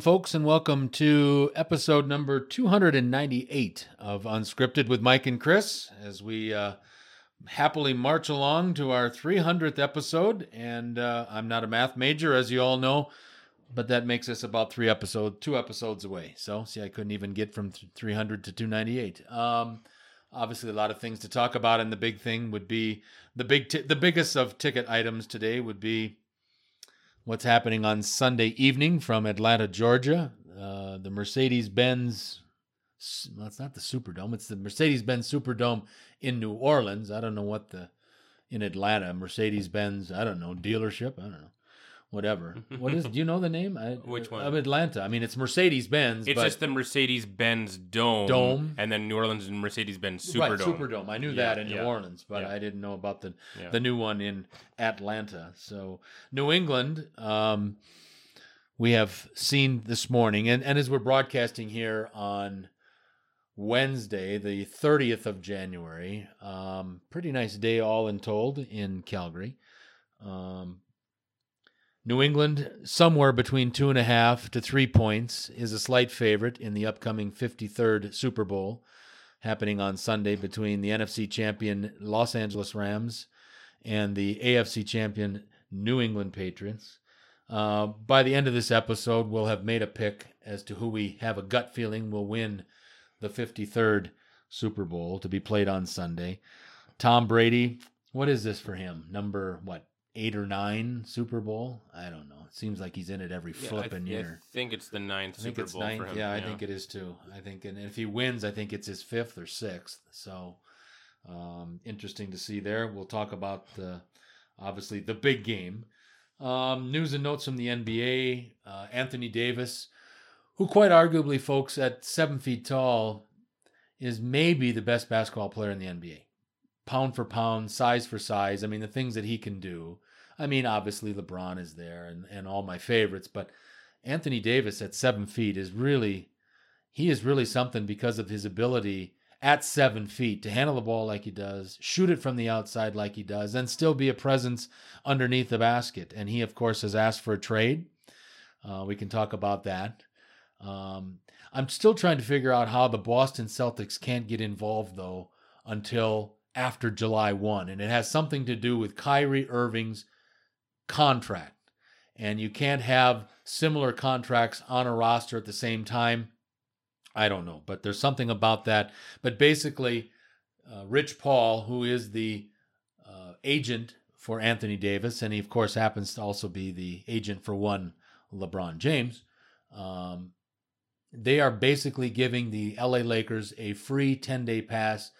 Folks, and welcome to episode number 298 of Unscripted with Mike and Chris as we uh, happily march along to our 300th episode. And uh, I'm not a math major, as you all know, but that makes us about three episodes, two episodes away. So, see, I couldn't even get from 300 to 298. Um, obviously, a lot of things to talk about, and the big thing would be the big, t- the biggest of ticket items today would be what's happening on Sunday evening from Atlanta, Georgia. Uh, the Mercedes Benz, well, it's not the Superdome, it's the Mercedes Benz Superdome in New Orleans. I don't know what the, in Atlanta, Mercedes Benz, I don't know, dealership. I don't know whatever. What is? Do you know the name? I, Which one? Of Atlanta. I mean, it's Mercedes Benz. It's but, just the Mercedes Benz Dome. Dome. And then New Orleans and Mercedes Benz Superdome. Right, Superdome. I knew Yeah, that in New Orleans, but yeah. I didn't know about the Yeah. the new one in Atlanta. So New England, um, we have seen this morning, and, and as we're broadcasting here on Wednesday, the 30th of January, um, pretty nice day all in told in Calgary. Um, New England, somewhere between two and a half to three points, is a slight favorite in the upcoming 53rd Super Bowl happening on Sunday between the NFC champion Los Angeles Rams and the AFC champion New England Patriots. Uh, by the end of this episode, we'll have made a pick as to who we have a gut feeling will win the 53rd Super Bowl to be played on Sunday. Tom Brady, what is this for him? Number, what, eight or nine Super Bowl? I don't know. It seems like he's in it every Yeah, flipping th- year. I think it's the ninth I think Super it's Bowl ninth. for him. Yeah, I think it is too. I think, and if he wins, I think it's his fifth or sixth. So, um, interesting to see there. We'll talk about the obviously the big game. Um, news and notes from the NBA. Uh, Anthony Davis, who quite arguably, folks, at seven feet tall, is maybe the best basketball player in the NBA. Pound for pound, size for size. I mean, the things that he can do. I mean, obviously LeBron is there and, and all my favorites, but Anthony Davis at seven feet is really, he is really something because of his ability at seven feet to handle the ball like he does, shoot it from the outside like he does, and still be a presence underneath the basket. And he, of course, has asked for a trade. Uh, we can talk about that. Um, I'm still trying to figure out how the Boston Celtics can't get involved, though, until after July 1. And it has something to do with Kyrie Irving's contract. And you can't have similar contracts on a roster at the same time. I don't know, but there's something about that. But basically, uh, Rich Paul, who is the uh, agent for Anthony Davis, and he, of course, happens to also be the agent for one LeBron James, um, they are basically giving the LA Lakers a free 10 day pass,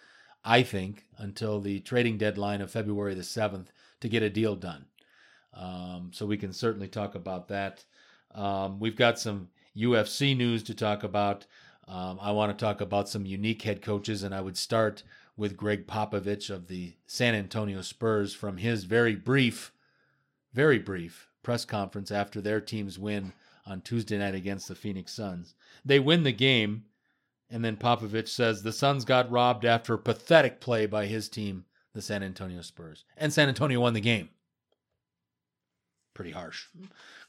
I think, until the trading deadline of February the 7th to get a deal done. Um, so we can certainly talk about that. Um, we've got some UFC news to talk about. Um, I want to talk about some unique head coaches, and I would start with Gregg Popovich of the San Antonio Spurs from his very brief, very brief press conference after their team's win on Tuesday night against the Phoenix Suns. They win the game, and then Popovich says the Suns got robbed after a pathetic play by his team, the San Antonio Spurs. And San Antonio won the game. Pretty harsh.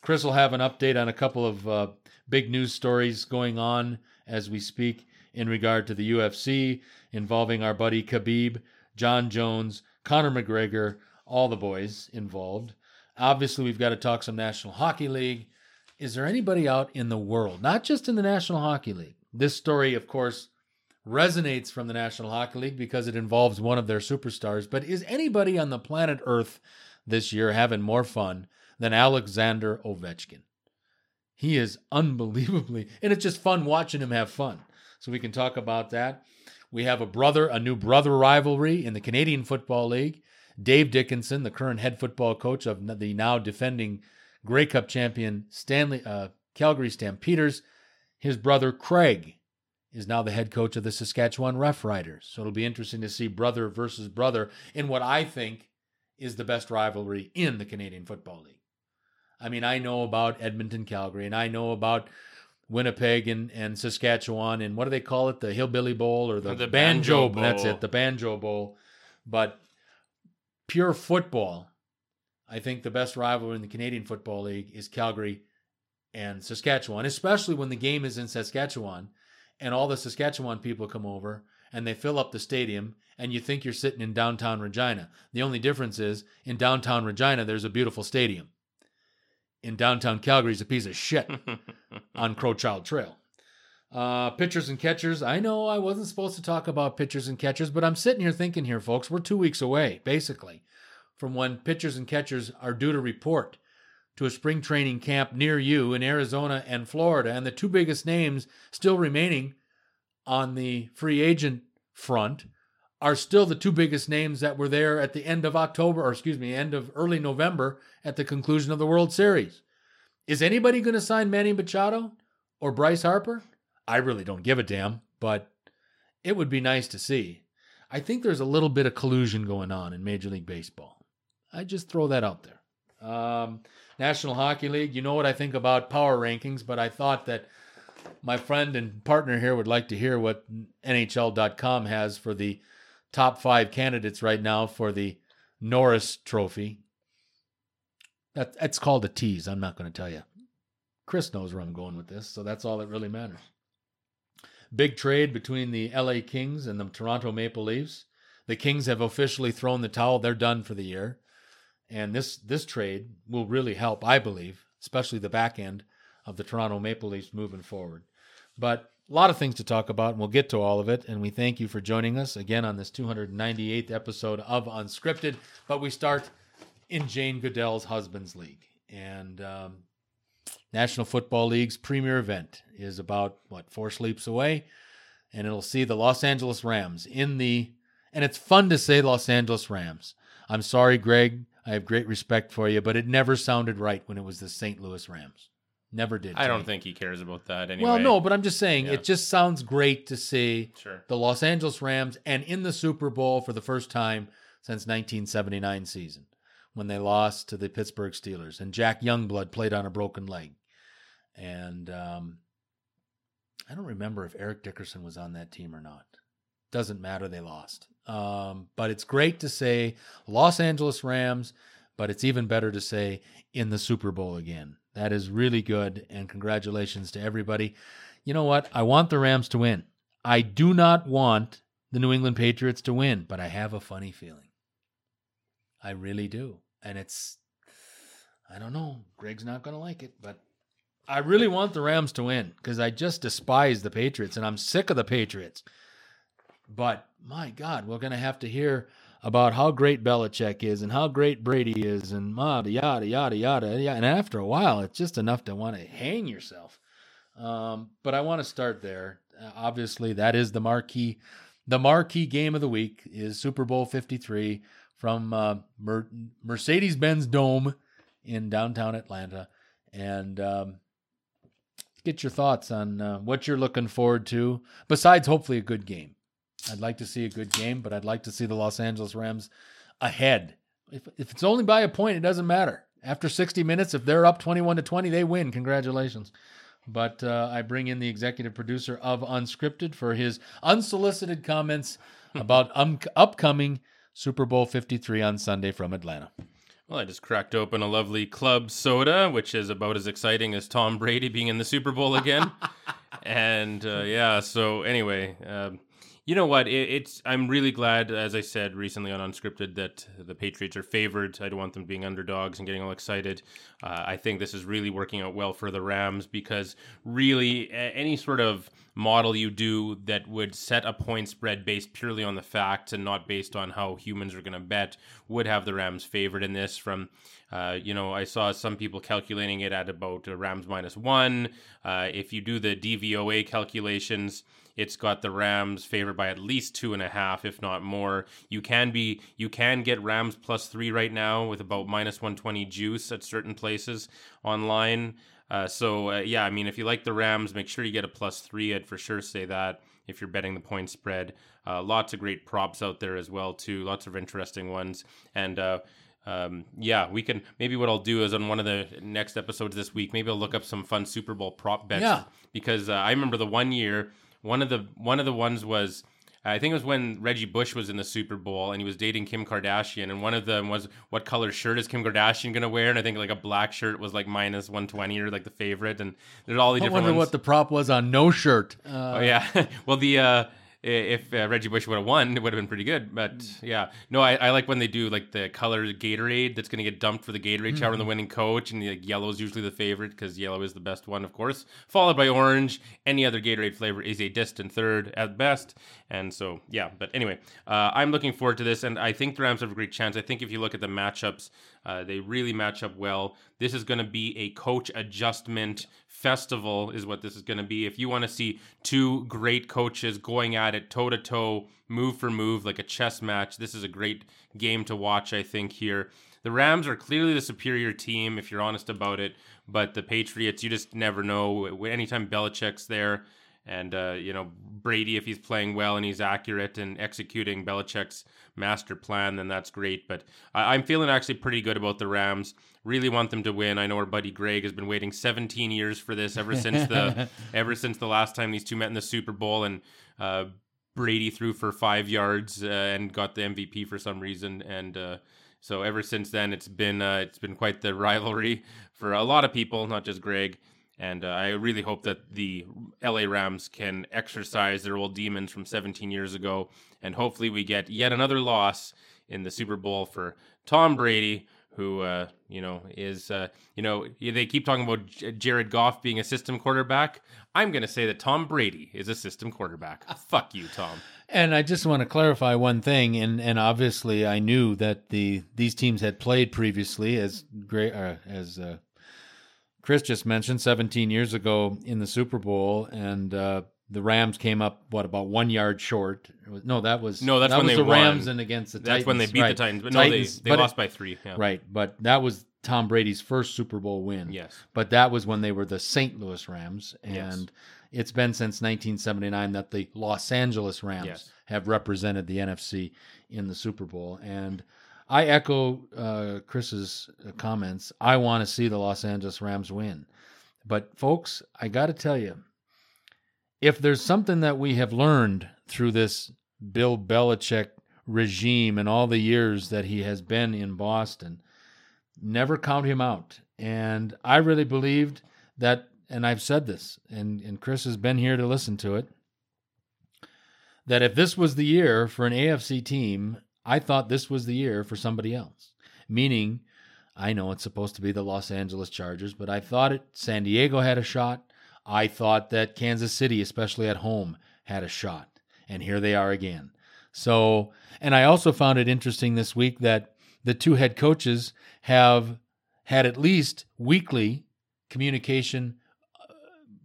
Chris will have an update on a couple of uh, big news stories going on as we speak in regard to the UFC involving our buddy Khabib, Jon Jones, Conor McGregor, all the boys involved. Obviously, we've got to talk some National Hockey League. Is there anybody out in the world, not just in the National Hockey League? This story, of course, resonates from the National Hockey League because it involves one of their superstars. But is anybody on the planet Earth this year having more fun than Alexander Ovechkin? He is unbelievably, and it's just fun watching him have fun. So we can talk about that. We have a brother, a new brother rivalry in the Canadian Football League. Dave Dickenson, the current head football coach of the now defending Grey Cup champion Stanley uh, Calgary Stampeders, his brother Craig is now the head coach of the Saskatchewan Roughriders. So it'll be interesting to see brother versus brother in what I think is the best rivalry in the Canadian Football League. I mean, I know about Edmonton, Calgary, and I know about Winnipeg and, and Saskatchewan, and what do they call it? The Hillbilly Bowl or the, The Banjo, Banjo That's it, the Banjo Bowl. But pure football, I think the best rivalry in the Canadian Football League is Calgary and Saskatchewan, especially when the game is in Saskatchewan and all the Saskatchewan people come over and they fill up the stadium and you think you're sitting in downtown Regina. The only difference is in downtown Regina, there's a beautiful stadium. In downtown Calgary, it's a piece of shit on Crowchild Trail. Uh, pitchers and catchers. I know I wasn't supposed to talk about pitchers and catchers, but I'm sitting here thinking here, folks, we're two weeks away, basically, from when pitchers and catchers are due to report to a spring training camp near you in Arizona and Florida. And the two biggest names still remaining on the free agent front are still the two biggest names that were there at the end of October, or excuse me, end of early November at the conclusion of the World Series. Is anybody going to sign Manny Machado or Bryce Harper? I really don't give a damn, but it would be nice to see. I think there's a little bit of collusion going on in Major League Baseball. I just throw that out there. Um, National Hockey League, you know what I think about power rankings, but I thought that my friend and partner here would like to hear what NHL.com has for the top five candidates right now for the Norris Trophy. That, that's called a tease. I'm not going to tell you. Chris knows where I'm going with this, so that's all that really matters. Big trade between the LA Kings and the Toronto Maple Leafs. The Kings have officially thrown the towel. They're done for the year. And this this trade will really help, I believe, especially the back end of the Toronto Maple Leafs moving forward. But a lot of things to talk about, and we'll get to all of it. And we thank you for joining us again on this 298th episode of Unscripted. But we start in Jane Goodell's Husbands League. And um, National Football League's premier event is about, what, four sleeps away? And it'll see the Los Angeles Rams in the, and it's fun to say Los Angeles Rams. I'm sorry, Greg. I have great respect for you, but it never sounded right when it was the St. Louis Rams. Never did. I don't me. think he cares about that anyway. Well, no, but I'm just saying Yeah. it just sounds great to see Sure. the Los Angeles Rams and in the Super Bowl for the first time since 1979 season when they lost to the Pittsburgh Steelers and Jack Youngblood played on a broken leg. And um, I don't remember if Eric Dickerson was on that team or not. Doesn't matter, they lost. Um, but it's great to say Los Angeles Rams, but it's even better to say in the Super Bowl again. That is really good, and congratulations to everybody. You know what? I want the Rams to win. I do not want the New England Patriots to win, but I have a funny feeling. I really do. And it's, I don't know. Greg's not going to like it, but I really want the Rams to win because I just despise the Patriots and I'm sick of the Patriots. But my God, we're going to have to hear about how great Belichick is and how great Brady is and yada, yada, yada, yada. And after a while, it's just enough to want to hang yourself. Um, but I want to start there. Uh, obviously, that is the marquee. The marquee game of the week is Super Bowl 53 from uh, Mer- Mercedes Benz Dome in downtown Atlanta. And um, get your thoughts on uh, what you're looking forward to, besides hopefully a good game. I'd like to see a good game, but I'd like to see the Los Angeles Rams ahead. If, if it's only by a point, it doesn't matter. After 60 minutes, if they're up 21 to 20, they win. Congratulations. But uh, I bring in the executive producer of Unscripted for his unsolicited comments about um, upcoming Super Bowl 53 on Sunday from Atlanta. Well, I just cracked open a lovely club soda, which is about as exciting as Tom Brady being in the Super Bowl again. and uh, yeah, so anyway, um, you know what? It, it's I'm really glad, as I said recently on Unscripted, that the Patriots are favored. I don't want them being underdogs and getting all excited. Uh, I think this is really working out well for the Rams because really any sort of model you do that would set a point spread based purely on the facts and not based on how humans are going to bet would have the Rams favored in this. From uh, you know, I saw some people calculating it at about Rams minus one. Uh, if you do the DVOA calculations, it's got the Rams favored by at least two and a half, if not more. You can be you can get Rams plus three right now with about minus one twenty juice at certain places online. Uh, so uh, yeah, I mean, if you like the Rams, make sure you get a plus three. I'd for sure say that if you're betting the point spread. Uh, lots of great props out there as well too. Lots of interesting ones and. Uh, um, yeah, we can. Maybe what I'll do is on one of the next episodes this week, maybe I'll look up some fun Super Bowl prop bets. Yeah. Because uh, I remember the one year, one of the one of the ones was I think it was when Reggie Bush was in the Super Bowl and he was dating Kim Kardashian, and one of them was what color shirt is Kim Kardashian gonna wear? And I think like a black shirt was like minus one twenty or like the favorite, and there's all the I different wonder ones. what the prop was on no shirt. Uh, Oh yeah. well, the uh, if uh, Reggie Bush would have won, it would have been pretty good. But yeah, no, I, I like when they do like the color Gatorade that's going to get dumped for the Gatorade shower and the winning coach, and like yellow is usually the favorite because yellow is the best one, of course, followed by orange. Any other Gatorade flavor is a distant third at best. And so yeah, but anyway, uh, I'm looking forward to this, and I think the Rams have a great chance. I think if you look at the matchups, uh, they really match up well. This is going to be a coach adjustment festival, is what this is going to be. If you want to see two great coaches going at it toe to toe, move for move, like a chess match, this is a great game to watch, I think, here. The Rams are clearly the superior team, if you're honest about it, but the Patriots, you just never know. Anytime Belichick's there, and uh, you know Brady, if he's playing well and he's accurate and executing Belichick's master plan, then that's great. But I- I'm feeling actually pretty good about the Rams. Really want them to win. I know our buddy Greg has been waiting 17 years for this ever since the ever since the last time these two met in the Super Bowl and. Uh, Brady threw for five yards uh, and got the MVP for some reason, and uh, so ever since then, it's been uh, it's been quite the rivalry for a lot of people, not just Greg. And uh, I really hope that the LA Rams can exercise their old demons from 17 years ago, and hopefully we get yet another loss in the Super Bowl for Tom Brady, who uh, you know is uh, you know they keep talking about J- Jared Goff being a system quarterback. I'm going to say that Tom Brady is a system quarterback. Fuck you, Tom. And I just want to clarify one thing, and, and obviously I knew that the these teams had played previously, as great uh, as uh, Chris just mentioned, 17 years ago in the Super Bowl, and uh, the Rams came up what about one yard short? Was- No, that was No, that's that when was they the Rams won. and against the Titans. That's Titans. when they beat right. the Titans, but Titans, no, they, they but- lost by three. Yeah. Right, but that was Tom Brady's first Super Bowl win. Yes. But that was when they were the St. Louis Rams. And Yes. it's been since 1979 that the Los Angeles Rams Yes. have represented the NFC in the Super Bowl. And I echo uh, Chris's uh, comments. I want to see the Los Angeles Rams win. But, folks, I got to tell you, if there's something that we have learned through this Bill Belichick regime and all the years that he has been in Boston, never count him out. And I really believed that, and I've said this, and, and Chris has been here to listen to it, that if this was the year for an AFC team, I thought this was the year for somebody else. Meaning, I know it's supposed to be the Los Angeles Chargers, but I thought it San Diego had a shot. I thought that Kansas City, especially at home, had a shot. And here they are again. So, and I also found it interesting this week that the two head coaches have had at least weekly communication uh,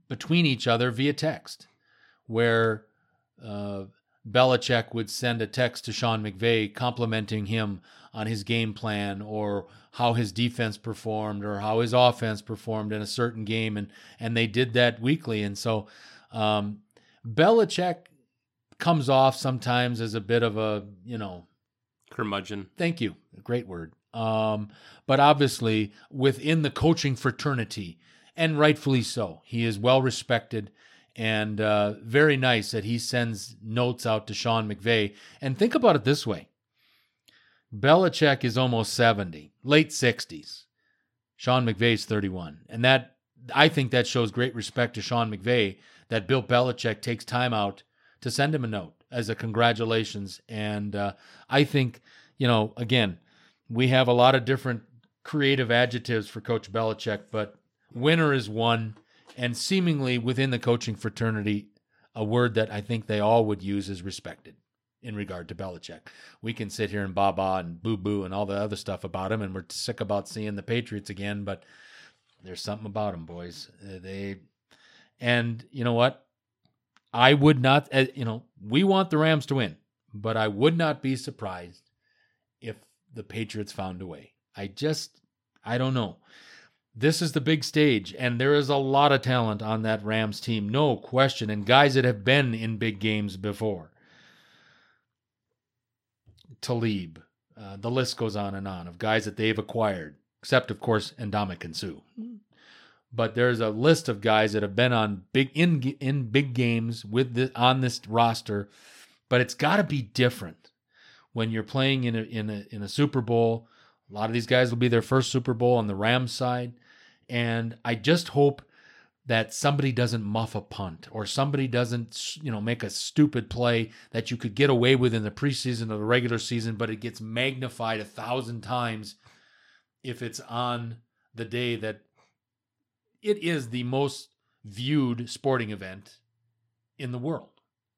between each other via text, where uh, Belichick would send a text to Sean McVay complimenting him on his game plan or how his defense performed or how his offense performed in a certain game, and and they did that weekly, and so um, Belichick comes off sometimes as a bit of a you know Curmudgeon. Thank you. Great word. Um, but obviously, within the coaching fraternity, and rightfully so, he is well respected and uh, very nice that he sends notes out to Sean McVay. And think about it this way Belichick is almost 70, late 60s. Sean McVay's 31. And that, I think that shows great respect to Sean McVay that Bill Belichick takes time out to send him a note as a congratulations. And uh, I think, you know, again, we have a lot of different creative adjectives for Coach Belichick, but winner is one. And seemingly within the coaching fraternity, a word that I think they all would use is respected in regard to Belichick. We can sit here and baba and boo boo and all the other stuff about him, and we're sick about seeing the Patriots again, but there's something about them, boys. Uh, They, and you know what? I would not, uh, you know, we want the Rams to win, but I would not be surprised if the Patriots found a way. I just, I don't know. This is the big stage, and there is a lot of talent on that Rams team, no question, and guys that have been in big games before. Talib, uh, the list goes on and on of guys that they've acquired, except of course Ndamukong Suh. But there's a list of guys that have been on big in in big games with the, on this roster but it's got to be different when you're playing in a in a in a Super Bowl. A lot of these guys will be their first Super Bowl on the Rams side, and I just hope that somebody doesn't muff a punt or somebody doesn't you know make a stupid play that you could get away with in the preseason or the regular season, but it gets magnified a thousand times if it's on the day that it is the most viewed sporting event in the world.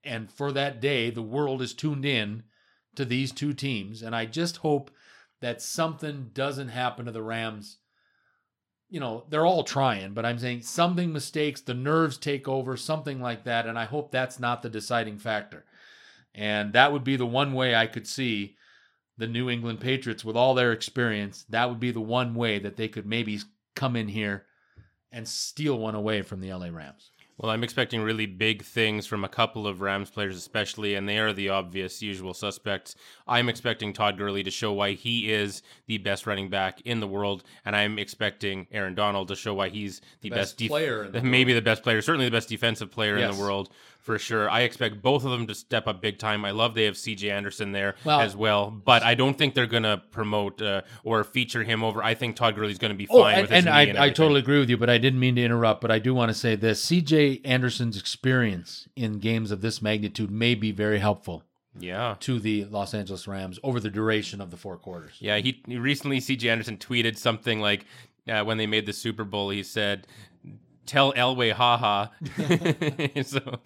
And for that day, the world is tuned in to these two teams. And I just hope that something doesn't happen to the Rams. You know, they're all trying, but I'm saying something mistakes, the nerves take over, something like that. And I hope that's not the deciding factor. And that would be the one way I could see the New England Patriots, with all their experience, that would be the one way that they could maybe come in here and steal one away from the LA Rams. Well, I'm expecting really big things from a couple of Rams players, especially, and they are the obvious usual suspects. I'm expecting Todd Gurley to show why he is the best running back in the world, and I'm expecting Aaron Donald to show why he's the, The best best, player in the maybe the best player, certainly the best defensive player in the world for sure. I expect both of them to step up big time. I love they have CJ Anderson there Well- as well, but I don't think they're going to promote uh, or feature him over. I think Todd Gurley's going to be fine Oh, and, with his and I, and I totally agree with you, but I didn't mean to interrupt. But I do want to say this: C.J. Anderson's experience in games of this magnitude may be very helpful yeah. to the Los Angeles Rams over the duration of the four quarters. Yeah, he, he recently CJ Anderson tweeted something like uh, when they made the Super Bowl, he said, "Tell Elway, haha." so,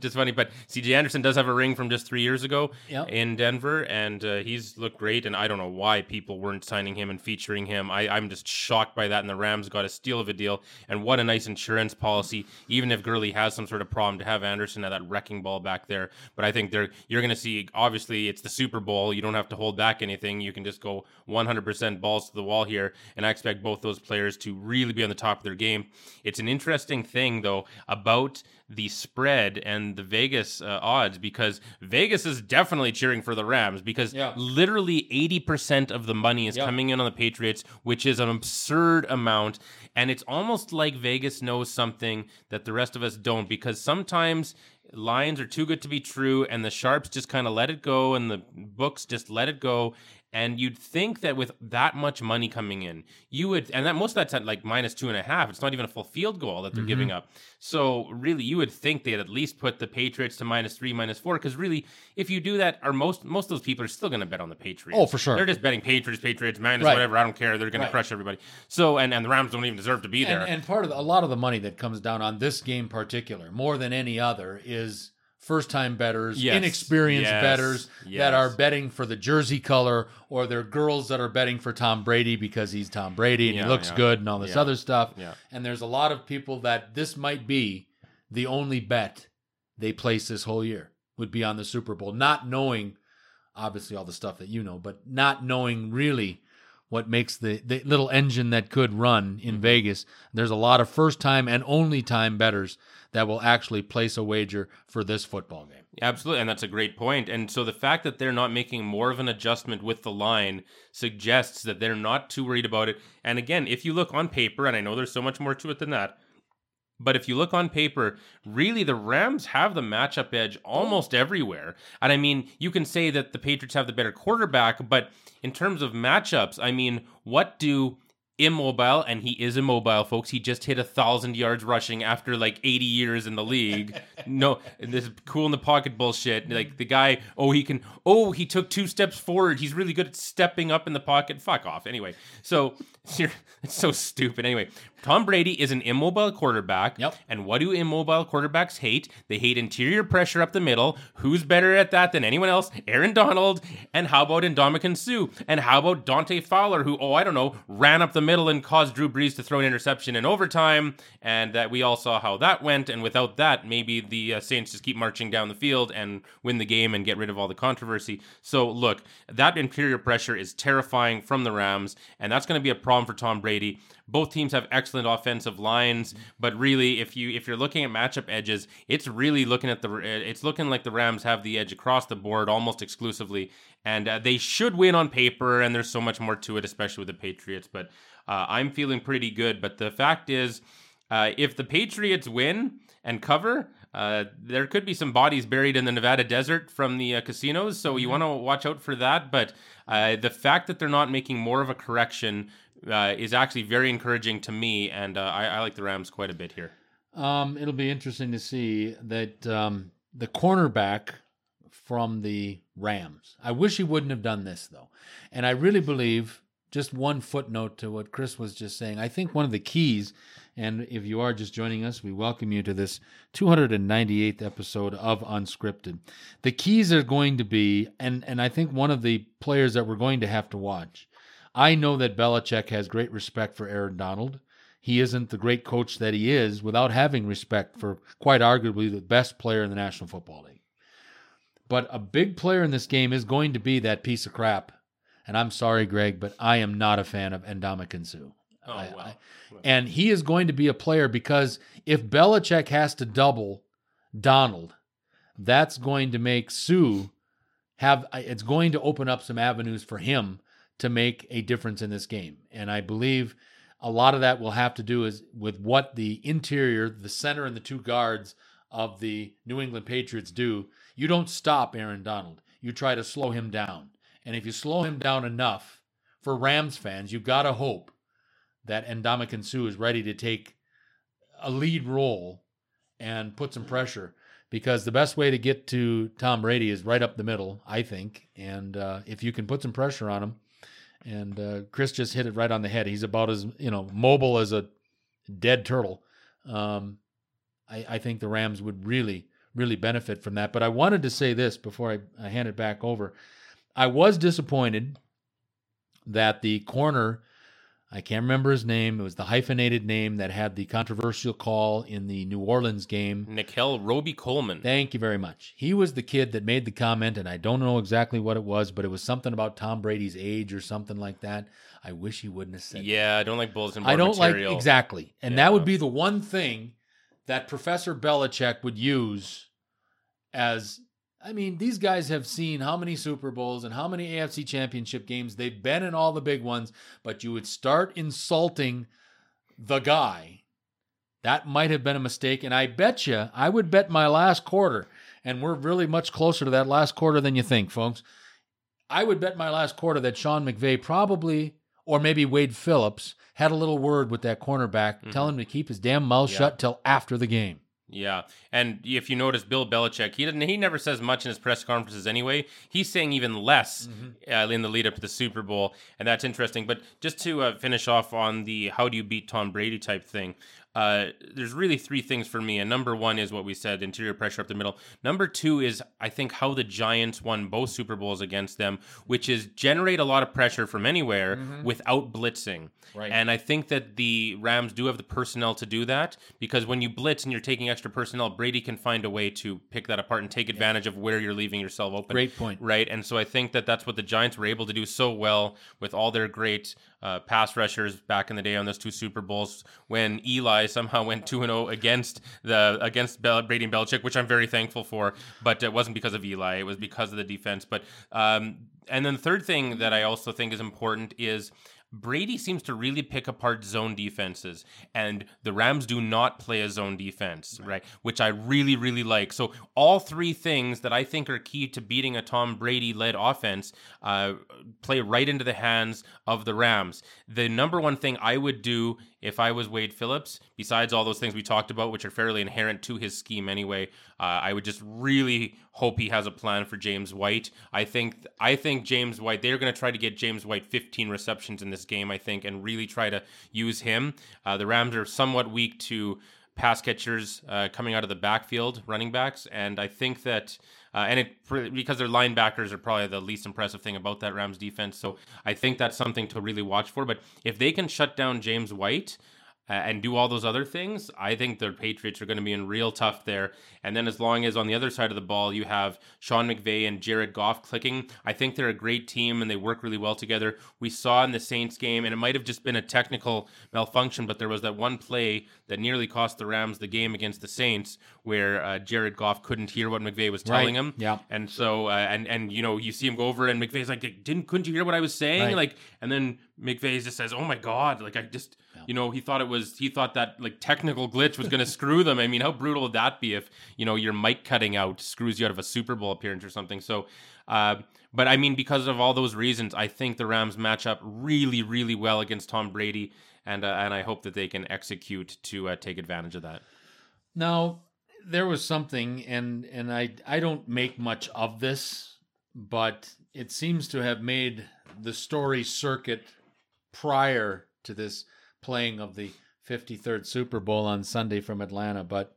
just funny. But CJ Anderson does have a ring from just three years ago Yep. in Denver, and uh, he's looked great. And I don't know why people weren't signing him and featuring him. I, I'm just shocked by that. And the Rams got a steal of a deal, and what a nice insurance policy. Even if Gurley has some sort of problem, to have Anderson at that wrecking ball back there. But I think they're you're going to see. Obviously, it's the Super Bowl. You don't have to hold back anything. You can just go 100% balls to the wall here. And I expect both those players to really be on the top of their game. It's an interesting thing though about the spread and the Vegas uh, odds because Vegas is definitely cheering for the Rams because Yeah. literally 80% of the money is Yeah. coming in on the Patriots, which is an absurd amount. And it's almost like Vegas knows something that the rest of us don't because sometimes lines are too good to be true and the sharps just kind of let it go and the books just let it go. And you'd think that with that much money coming in, you would, and that most of that's at like minus two and a half. It's not even a full field goal that they're Mm-hmm. giving up. So really, you would think they'd at least put the Patriots to minus three, minus four. Because really, if you do that, are most most of those people are still going to bet on the Patriots. Oh, for sure. They're just betting Patriots, Patriots minus Right. whatever. I don't care. They're going Right. to crush everybody. So and and the Rams don't even deserve to be there. And, and part of the, a lot of the money that comes down on this game particular, more than any other, is first time betters, Yes. inexperienced Yes. betters Yes. that are betting for the jersey color, or they're girls that are betting for Tom Brady because he's Tom Brady and Yeah, he looks yeah. good and all this Yeah. other stuff. And there's a lot of people that this might be the only bet they place this whole year would be on the Super Bowl, not knowing obviously all the stuff that you know, but not knowing really what makes the, the little engine that could run in mm-hmm. Vegas. There's a lot of first time and only time betters that will actually place a wager for this football game. Absolutely, and that's a great point. And so the fact that they're not making more of an adjustment with the line suggests that they're not too worried about it. And again, if you look on paper, and I know there's so much more to it than that, but if you look on paper, really the Rams have the matchup edge almost everywhere. And I mean, you can say that the Patriots have the better quarterback, but in terms of matchups, I mean, what do immobile and he is immobile folks. He just hit a thousand yards rushing after like 80 years in the league. No this cool in the pocket bullshit. Like the guy oh he can oh he took two steps forward. He's really good at stepping up in the pocket. Fuck off. Anyway so it's so stupid. Anyway tom brady is an immobile quarterback. Yep. and what do immobile quarterbacks hate? They hate interior pressure up the middle. Who's better at that than anyone else? Aaron donald. And how about Ndamukong Suh? And how about Dante Fowler who oh I don't know ran up the middle and caused Drew Brees to throw an interception in overtime, and that we all saw how that went. And without that, maybe the uh, Saints just keep marching down the field and win the game and get rid of all the controversy. So look, that interior pressure is terrifying from the Rams, and that's going to be a problem for Tom Brady. Both teams have excellent offensive lines, but really, if you if you're looking at matchup edges, it's really looking at the it's looking like the Rams have the edge across the board almost exclusively, and uh, they should win on paper. And there's so much more to it, especially with the Patriots. But uh, I'm feeling pretty good. But the fact is, uh, if the Patriots win and cover, uh, there could be some bodies buried in the Nevada desert from the uh, casinos, so you want to watch out for that. But uh, the fact that they're not making more of a correction uh, is actually very encouraging to me, and uh, I, I like the Rams quite a bit here. Um, it'll be interesting to see that um, the cornerback from the Rams. I wish he wouldn't have done this though, and I really believe. Just one footnote to what Chris was just saying. I think one of the keys, and if you are just joining us, we welcome you to this 298th episode of Unscripted. The keys are going to be, and and I think one of the players that we're going to have to watch. I know that Belichick has great respect for Aaron Donald he isn't the great coach that he is without having respect for quite arguably the best player in the National Football League. But a big player in this game is going to be that piece of crap. And I'm sorry, Greg, but I am not a fan of Ndamukong Suh. Oh, I- wow. I- and he is going to be a player because if Belichick has to double Donald, that's going to make Suh have it's going to open up some avenues for him to make a difference in this game. And I believe a lot of that will have to do is with what the interior, the center and the two guards of the New England Patriots do. You don't stop Aaron Donald. You try to slow him down. And if you slow him down enough for Rams fans, you've got to hope that Ndamukong Suh is ready to take a lead role and put some pressure because the best way to get to Tom Brady is right up the middle, I think. And uh, if you can put some pressure on him, and uh, Chris just hit it right on the head. He's about as you know mobile as a dead turtle. Um, I, I think the Rams would really, really benefit from that. But I wanted to say this before I, I hand it back over. I was disappointed that the corner, I can't remember his name. It was the hyphenated name that had the controversial call in the New Orleans game. Nickell Robey-Coleman. Thank you very much. He was the kid that made the comment, and I don't know exactly what it was, but it was something about Tom Brady's age or something like that. I wish he wouldn't have said. Yeah, I don't like bulletin I don't material. like exactly, and Yeah. that would be the one thing that Professor Belichick would use as. I mean, these guys have seen how many Super Bowls and how many AFC Championship games they've been in all the big ones, but you would start insulting the guy. That might have been a mistake, and I bet you, I would bet my last quarter, and we're really much closer to that last quarter than you think, folks. I would bet my last quarter that Sean McVay probably, or maybe Wade Phillips, had a little word with that cornerback, telling him to keep his damn mouth Mm-hmm. Yeah. shut till after the game. Yeah, and if you notice, Bill Belichick, he didn't. He never says much in his press conferences anyway. He's saying even less uh, in the lead up to the Super Bowl, and that's interesting. But just to uh, finish off on the how do you beat Tom Brady type thing, uh, there's really three things for me. And number one is what we said: interior pressure up the middle. Number two is I think how the Giants won both Super Bowls against them, which is generate a lot of pressure from anywhere without blitzing. Right. And I think that the Rams do have the personnel to do that because when you blitz and you're taking extra personnel, Brady can find a way to pick that apart and take advantage of where you're leaving yourself open. Great point. Right. And so I think that that's what the Giants were able to do so well with all their great uh, pass rushers back in the day on those two Super Bowls when Eli somehow went 2 0 against the against Bel- Brady and Belichick, which I'm very thankful for. But it wasn't because of Eli, it was because of the defense. But um, and then the third thing that I also think is important is Brady seems to really pick apart zone defenses, and the Rams do not play a zone defense, right? Which I really, really like. So, all three things that I think are key to beating a Tom Brady led offense uh, play right into the hands of the Rams. The number one thing I would do if I was Wade Phillips, besides all those things we talked about, which are fairly inherent to his scheme anyway, uh, I would just really hope he has a plan for James White. I think I think James White. They're going to try to get James White 15 receptions in this game, I think, and really try to use him. Uh, the Rams are somewhat weak to pass catchers uh, coming out of the backfield, running backs, and I think that. Uh, and it because their linebackers are probably the least impressive thing about that Rams defense. So I think that's something to really watch for. But if they can shut down James White, and do all those other things, I think the Patriots are going to be in real tough there. And then as long as on the other side of the ball you have Sean McVay and Jared Goff clicking, I think they're a great team and they work really well together. We saw in the Saints game, and it might have just been a technical malfunction, but there was that one play that nearly cost the Rams the game against the Saints, where uh, Jared Goff couldn't hear what McVay was telling Right. him. Yeah. And so, uh, and and you know, you see him go over, and McVay's like, "Didn't couldn't you hear what I was saying?" Right. Like, and then McVay just says, "Oh my god!" Like I just, Yeah. you know, he thought it was, he thought that like technical glitch was going to screw them. I mean, how brutal would that be if you know your mic cutting out screws you out of a Super Bowl appearance or something? So, uh, but I mean, because of all those reasons, I think the Rams match up really, really well against Tom Brady, and uh, and I hope that they can execute to uh, take advantage of that. Now, there was something, and and I I don't make much of this, but it seems to have made the story circuit prior to this playing of the 53rd Super Bowl on Sunday from Atlanta. But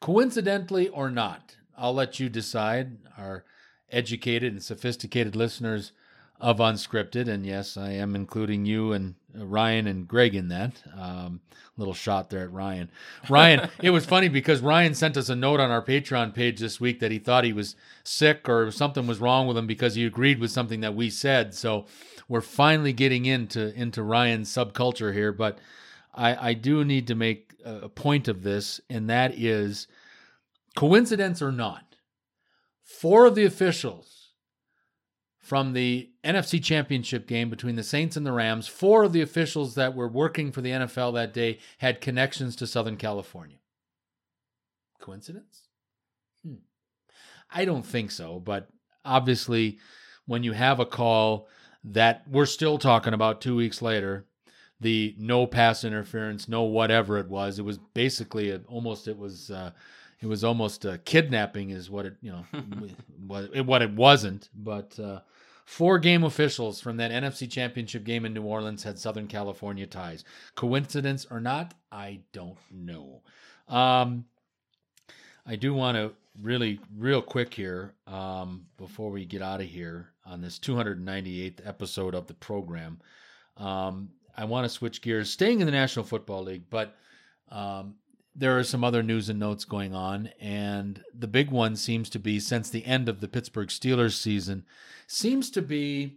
coincidentally or not, I'll let you decide. Our educated and sophisticated listeners of Unscripted, and yes, I am including you and uh, Ryan and Greg in that. Um, little shot there at Ryan. Ryan, it was funny because Ryan sent us a note on our Patreon page this week that he thought he was sick or something was wrong with him because he agreed with something that we said. So we're finally getting into into Ryan's subculture here, but I, I do need to make a point of this, and that is coincidence or not, four of the officials from the NFC Championship game between the Saints and the Rams, four of the officials that were working for the NFL that day had connections to Southern California. Coincidence? Hmm. I don't think so, but obviously, when you have a call that we're still talking about two weeks later, the no pass interference, no whatever it was, it was basically a, almost it was uh, it was almost a kidnapping, is what it you know what it, what it wasn't, but. Uh, Four game officials from that NFC Championship game in New Orleans had Southern California ties. Coincidence or not, I don't know. Um, I do want to really, real quick here, um, before we get out of here on this 298th episode of the program, um, I want to switch gears, staying in the National Football League, but um, there are some other news and notes going on, and the big one seems to be since the end of the Pittsburgh Steelers season, seems to be,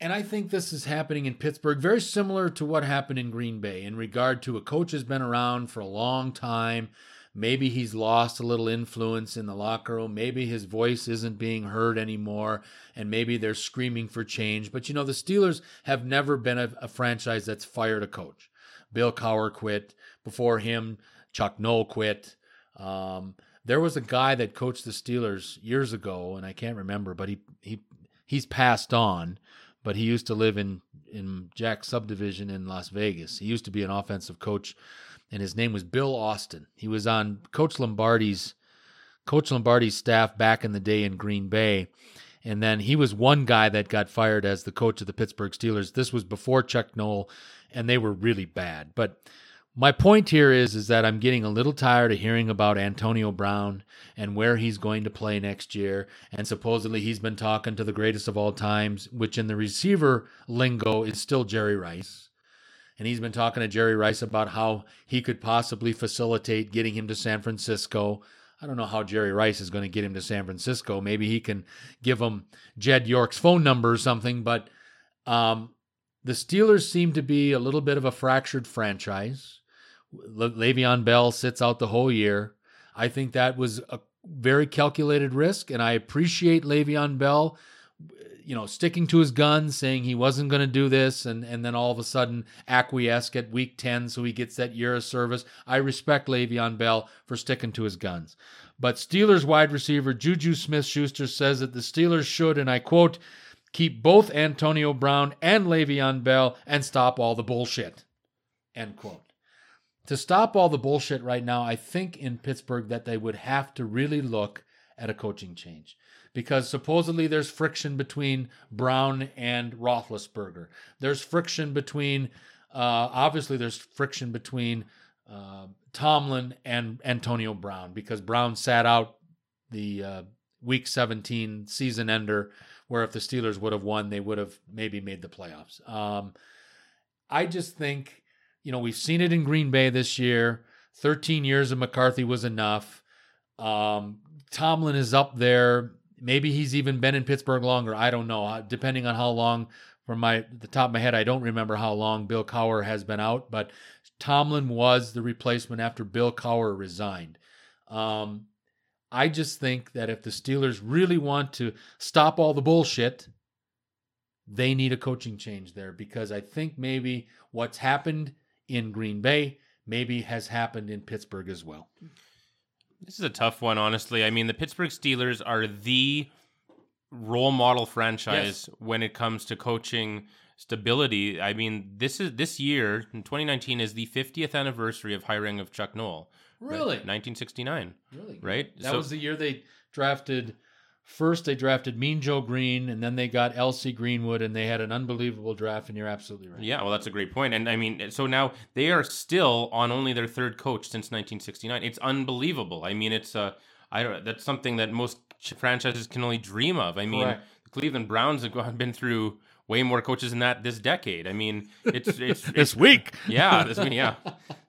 and I think this is happening in Pittsburgh, very similar to what happened in Green Bay in regard to a coach has been around for a long time. Maybe he's lost a little influence in the locker room. Maybe his voice isn't being heard anymore, and maybe they're screaming for change. But you know, the Steelers have never been a, a franchise that's fired a coach. Bill Cowher quit. Before him, Chuck Noll quit. Um, there was a guy that coached the Steelers years ago, and I can't remember, but he he he's passed on. But he used to live in in Jack's subdivision in Las Vegas. He used to be an offensive coach, and his name was Bill Austin. He was on Coach Lombardi's Coach Lombardi's staff back in the day in Green Bay. And then he was one guy that got fired as the coach of the Pittsburgh Steelers. This was before Chuck Noll, and they were really bad. But my point here is is that I'm getting a little tired of hearing about Antonio Brown and where he's going to play next year. And supposedly he's been talking to the greatest of all times, which in the receiver lingo is still Jerry Rice. And he's been talking to Jerry Rice about how he could possibly facilitate getting him to San Francisco. I don't know how Jerry Rice is going to get him to San Francisco. Maybe he can give him Jed York's phone number or something. But um, the Steelers seem to be a little bit of a fractured franchise. Le- Le'Veon Bell sits out the whole year. I think that was a very calculated risk, and I appreciate Le'Veon Bell, you know, sticking to his guns, saying he wasn't going to do this, and and then all of a sudden acquiesce at week ten, so he gets that year of service. I respect Le'Veon Bell for sticking to his guns. But Steelers wide receiver Juju Smith Schuster says that the Steelers should, and I quote, keep both Antonio Brown and Le'Veon Bell and stop all the bullshit. End quote to stop all the bullshit right now, I think in Pittsburgh that they would have to really look at a coaching change because supposedly there's friction between Brown and Roethlisberger. There's friction between, uh, obviously, there's friction between uh, Tomlin and Antonio Brown because Brown sat out the uh, Week 17 season ender, where if the Steelers would have won, they would have maybe made the playoffs. Um, I just think you know, we've seen it in Green Bay this year. 13 years of McCarthy was enough. Um, Tomlin is up there. Maybe he's even been in Pittsburgh longer. I don't know. Depending on how long, from my the top of my head, I don't remember how long Bill Cowher has been out, but Tomlin was the replacement after Bill Cowher resigned. Um, I just think that if the Steelers really want to stop all the bullshit, they need a coaching change there because I think maybe what's happened in Green Bay maybe has happened in Pittsburgh as well. This is a tough one, honestly. I mean, the Pittsburgh Steelers are the role model franchise Yes. when it comes to coaching stability. I mean, this is this year in 2019 is the 50th anniversary of hiring of Chuck Noll. right? Really? 1969. Really? Right? That So- was the year they drafted. First, they drafted Mean Joe Greene, and then they got L.C. Greenwood, and they had an unbelievable draft. And you're absolutely right. Yeah, well, that's a great point. And I mean, so now they are still on only their third coach since 1969. It's unbelievable. I mean, it's uh, I don't. That's something that most franchises can only dream of. I mean, Correct. the Cleveland Browns have gone, been through way more coaches than that this decade. I mean, it's it's, it's This week, yeah, this mean, yeah.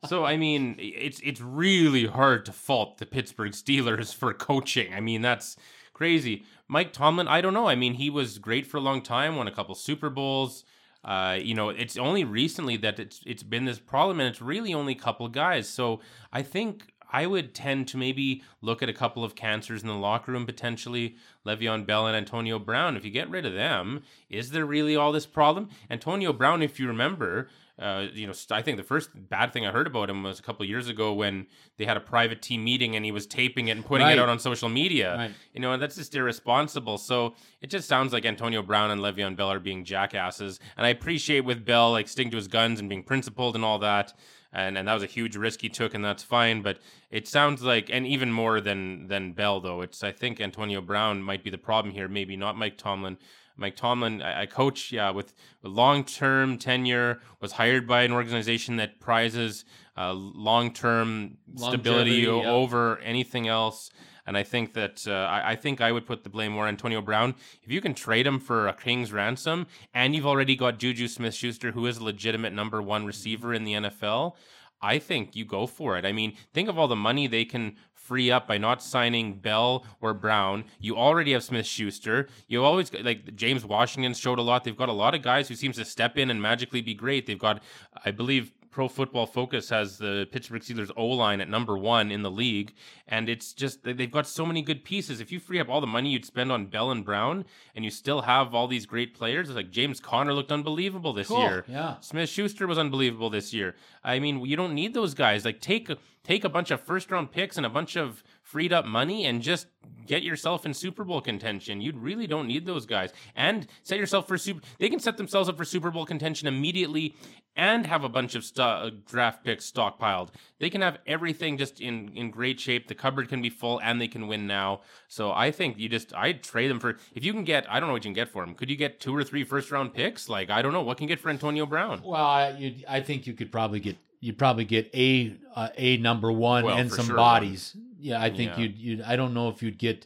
So I mean, it's it's really hard to fault the Pittsburgh Steelers for coaching. I mean, that's crazy. Mike Tomlin, I don't know. I mean, he was great for a long time, won a couple Super Bowls. Uh, you know, it's only recently that it's it's been this problem, and it's really only a couple guys. So I think I would tend to maybe look at a couple of cancers in the locker room potentially, Le'Veon Bell and Antonio Brown. If you get rid of them, is there really all this problem? Antonio Brown, if you remember, uh, you know, I think the first bad thing I heard about him was a couple years ago when they had a private team meeting and he was taping it and putting Right. it out on social media. Right. You know, and that's just irresponsible. So it just sounds like Antonio Brown and Le'Veon Bell are being jackasses. And I appreciate with Bell like sticking to his guns and being principled and all that. And and that was a huge risk he took, and that's fine. But it sounds like, and even more than than Bell though, it's I think Antonio Brown might be the problem here. Maybe not Mike Tomlin. Mike Tomlin, I, I coach, yeah, with long term tenure, was hired by an organization that prizes uh, long term stability o- yeah. over anything else. And I think that uh, I, I think I would put the blame more on Antonio Brown. If you can trade him for a king's ransom, and you've already got Juju Smith Schuster, who is a legitimate number one receiver in the NFL, I think you go for it. I mean, think of all the money they can free up by not signing Bell or Brown. You already have Smith Schuster. You always like James Washington showed a lot. They've got a lot of guys who seems to step in and magically be great. They've got, I believe. Pro Football Focus has the Pittsburgh Steelers O line at number one in the league, and it's just they've got so many good pieces. If you free up all the money you'd spend on Bell and Brown, and you still have all these great players, like James Conner looked unbelievable this Cool, year. yeah. Smith Schuster was unbelievable this year. I mean, you don't need those guys. Like take take a bunch of first round picks and a bunch of freed up money and just get yourself in Super Bowl contention. You really don't need those guys. And set yourself for super they can set themselves up for Super Bowl contention immediately and have a bunch of uh, draft picks stockpiled. They can have everything just in in great shape. The cupboard can be full and they can win now. So I think you just I'd trade them for if you can get I don't know what you can get for him. Could you get two or three first round picks? Like I don't know what can you get for Antonio Brown. Well, I, you, I think you could probably get you'd probably get a uh, a number one Well, and some sure bodies. Yeah, I think Yeah. you'd you'd. I don't know if you'd get.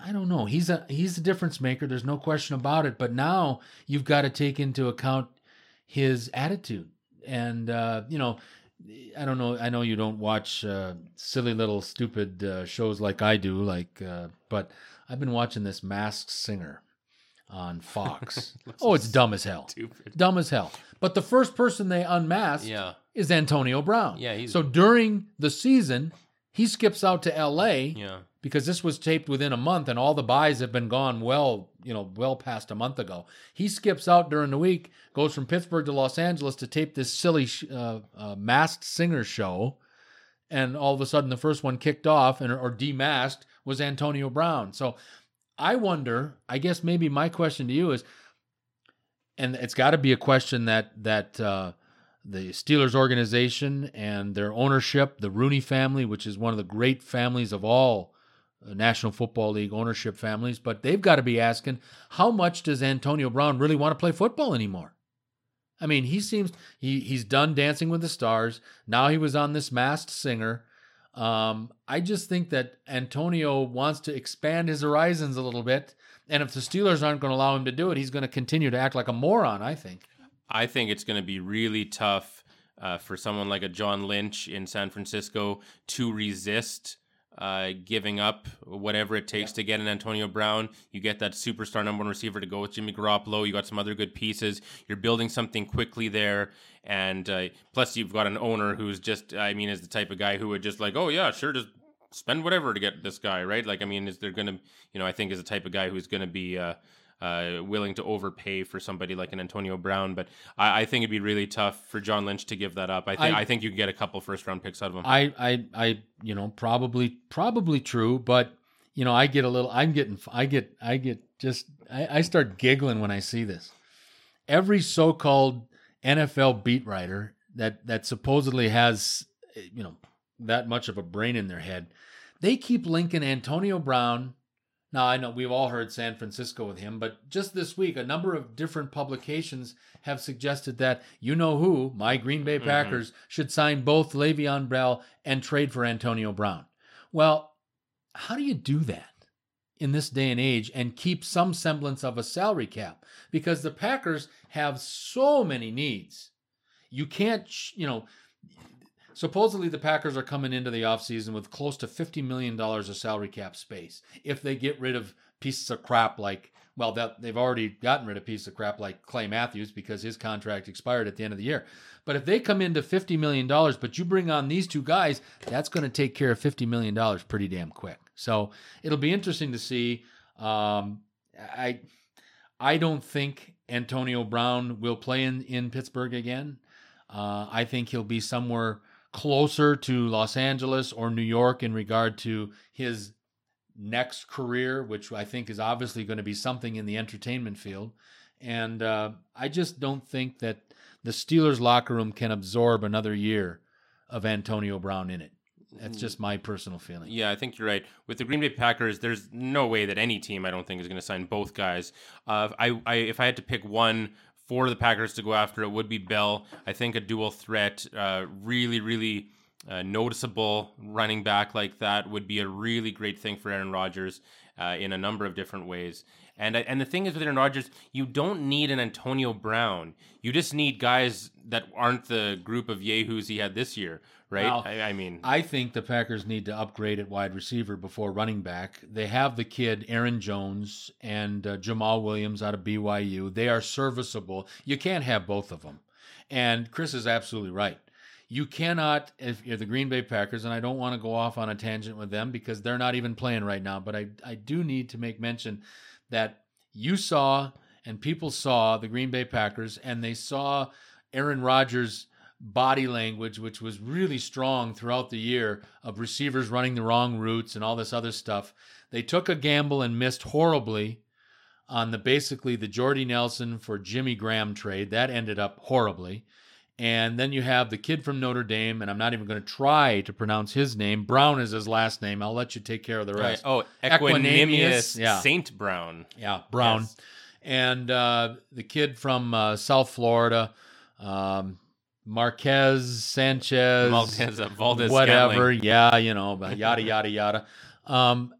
I don't know. He's a he's a difference maker. There's no question about it. But now you've got to take into account his attitude, and uh, you know, I don't know. I know you don't watch uh, silly little stupid uh, shows like I do. Like, uh, but I've been watching this Masked Singer on Fox. oh, it's dumb as hell Stupid. dumb as hell. But the first person they unmasked Yeah. is Antonio Brown. Yeah, he's- so during the season, he skips out to L.A. Yeah. because this was taped within a month, and all the byes have been gone well, you know, well past a month ago. He skips out during the week, goes from Pittsburgh to Los Angeles to tape this silly sh- uh, uh, masked singer show, and all of a sudden the first one kicked off and or demasked was Antonio Brown. So I wonder. I guess maybe my question to you is and it's got to be a question that that uh, the Steelers organization and their ownership, the Rooney family, which is one of the great families of all uh, National Football League ownership families, but they've got to be asking how much does Antonio Brown really want to play football anymore? I mean, he seems he he's done Dancing with the Stars. Now he was on this Masked Singer. Um, I just think that Antonio wants to expand his horizons a little bit. And if the Steelers aren't going to allow him to do it, he's going to continue to act like a moron, I think. I think it's going to be really tough uh, for someone like a John Lynch in San Francisco to resist uh, giving up whatever it takes to get an Antonio Brown. You get that superstar number one receiver to go with Jimmy Garoppolo. You got some other good pieces. You're building something quickly there. And uh, plus, you've got an owner who's just, I mean, is the type of guy who would just like, oh, yeah, sure, just spend whatever to get this guy, right? Like, I mean, is there going to, you know, I think is the type of guy who's going to be, uh, uh, willing to overpay for somebody like an Antonio Brown. But I, I, think it'd be really tough for John Lynch to give that up. I think I, I think you can get a couple first round picks out of him. I, I, I, you know, probably probably true, but you know, I get a little. I'm getting. I get. I get just. I, I start giggling when I see this. Every so-called NFL beat writer that that supposedly has, you know, that much of a brain in their head, they keep linking Antonio Brown now, I know we've all heard San Francisco with him, but just this week, a number of different publications have suggested that you know who, my Green Bay mm-hmm. Packers, mm-hmm. should sign both Le'Veon Bell and trade for Antonio Brown. Well, how do you do that in this day and age and keep some semblance of a salary cap? Because the Packers have so many needs. You can't, you know, Supposedly, the Packers are coming into the offseason with close to $50 million of salary cap space if they get rid of pieces of crap like, well, that they've already gotten rid of pieces of crap like Clay Matthews because his contract expired at the end of the year. But if they come into $50 million, but you bring on these two guys, that's going to take care of $50 million pretty damn quick. So it'll be interesting to see. Um, I, I don't think Antonio Brown will play in, in Pittsburgh again. Uh, I think he'll be somewhere closer to Los Angeles or New York in regard to his next career, which I think is obviously going to be something in the entertainment field. And uh, I just don't think that the Steelers locker room can absorb another year of Antonio Brown in it. That's mm. just my personal feeling. Yeah, I think you're right. With the Green Bay Packers, there's no way that any team, I don't think, is going to sign both guys. Uh, I, I, if I had to pick one for the Packers to go after it would be Bell. I think a dual threat, uh, really, really uh, noticeable running back like that would be a really great thing for Aaron Rodgers uh, in a number of different ways. And and the thing is with Aaron Rodgers, you don't need an Antonio Brown. You just need guys that aren't the group of yahoos he had this year, right? I, I, mean, I think the Packers need to upgrade at wide receiver before running back. They have the kid Aaron Jones and uh, Jamaal Williams out of BYU. They are serviceable. You can't have both of them. And Chris is absolutely right. You cannot, if you're the Green Bay Packers, and I don't want to go off on a tangent with them because they're not even playing right now, but I, I do need to make mention that you saw and people saw the Green Bay Packers and they saw Aaron Rodgers' body language, which was really strong throughout the year of receivers running the wrong routes and all this other stuff. They took a gamble and missed horribly on the basically the Jordy Nelson for Jimmy Graham trade. That ended up horribly. And then you have the kid from Notre Dame, and I'm not even going to try to pronounce his name. Brown is his last name. I'll let you take care of the rest. Right. Oh, Equanimeous, yeah. Saint Brown. Yeah, Brown. Yes. And uh, the kid from uh, South Florida, um, Marquez Sanchez, Marquez, uh, Valdez, whatever. Scantling. Yeah, you know, yada yada yada. Um,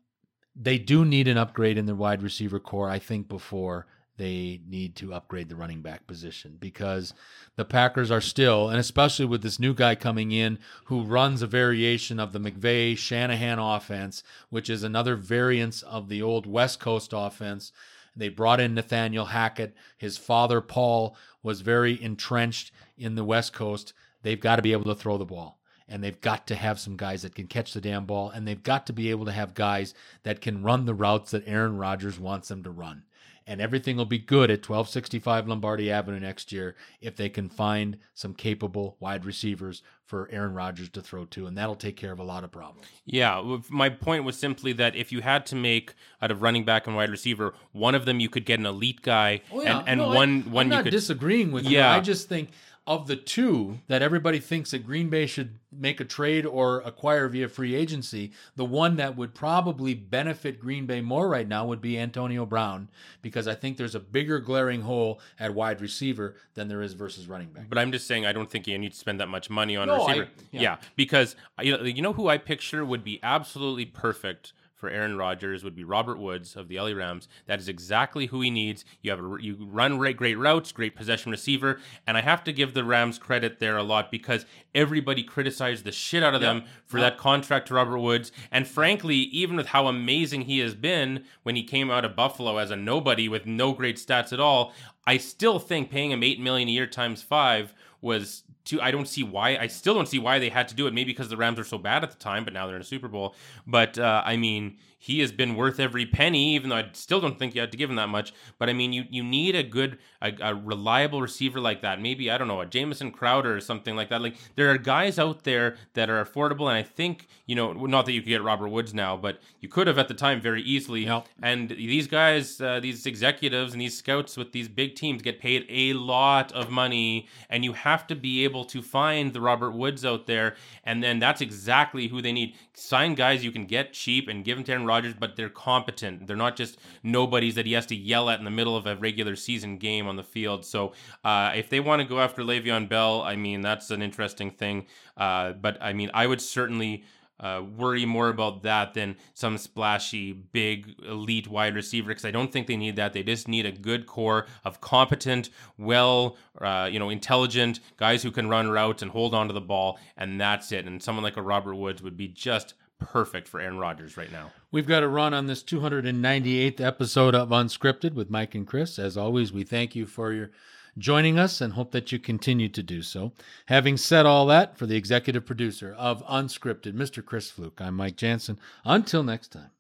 they do need an upgrade in their wide receiver corps, I think, before they need to upgrade the running back position because the Packers are still, and especially with this new guy coming in who runs a variation of the McVay Shanahan offense, which is another variance of the old West Coast offense. They brought in Nathaniel Hackett. His father, Paul, was very entrenched in the West Coast. They've got to be able to throw the ball. And they've got to have some guys that can catch the damn ball. And they've got to be able to have guys that can run the routes that Aaron Rodgers wants them to run and everything will be good at 1265 Lombardi Avenue next year if they can find some capable wide receivers for Aaron Rodgers to throw to, and that'll take care of a lot of problems. Yeah, my point was simply that if you had to make uh, out of running back and wide receiver, one of them you could get an elite guy, oh, yeah. and, and no, one I, one I'm you not could disagreeing with yeah. you. I just think of the two that everybody thinks that Green Bay should make a trade or acquire via free agency, the one that would probably benefit Green Bay more right now would be Antonio Brown because I think there's a bigger glaring hole at wide receiver than there is versus running back. But I'm just saying I don't think you need to spend that much money on no, a receiver. I, yeah. yeah, because you know, you know who I picture would be absolutely perfect for Aaron Rodgers would be Robert Woods of the LA Rams. That is exactly who he needs. You have a, you run great routes, great possession receiver, and I have to give the Rams credit there a lot because everybody criticized the shit out of them for that contract to Robert Woods. And frankly, even with how amazing he has been when he came out of Buffalo as a nobody with no great stats at all, I still think paying him eight million a year times five was too. I don't see why. I still don't see why they had to do it. Maybe because the Rams were so bad at the time, but now they're in a Super Bowl. But uh, I mean, he has been worth every penny, even though I still don't think you had to give him that much. But I mean, you you need a good, a, a reliable receiver like that. Maybe I don't know a Jamison Crowder or something like that. Like there are guys out there that are affordable, and I think you know, not that you could get Robert Woods now, but you could have at the time very easily. Yep. And these guys, uh, these executives and these scouts with these big teams get paid a lot of money, and you have to be able to find the Robert Woods out there, and then that's exactly who they need. Sign guys you can get cheap and give them to Aaron Rodgers, but they're competent. They're not just nobodies that he has to yell at in the middle of a regular season game on the field. So uh, if they want to go after Le'Veon Bell, I mean that's an interesting thing. Uh, but I mean I would certainly uh, worry more about that than some splashy, big, elite wide receiver because I don't think they need that. They just need a good core of competent, well, uh, you know, intelligent guys who can run routes and hold on to the ball, and that's it. And someone like a Robert Woods would be just perfect for Aaron Rodgers right now. We've got a run on this 298th episode of Unscripted with Mike and Chris. As always, we thank you for your joining us and hope that you continue to do so. Having said all that, for the executive producer of Unscripted, Mr. Chris Fluke, I'm Mike Jansen. Until next time.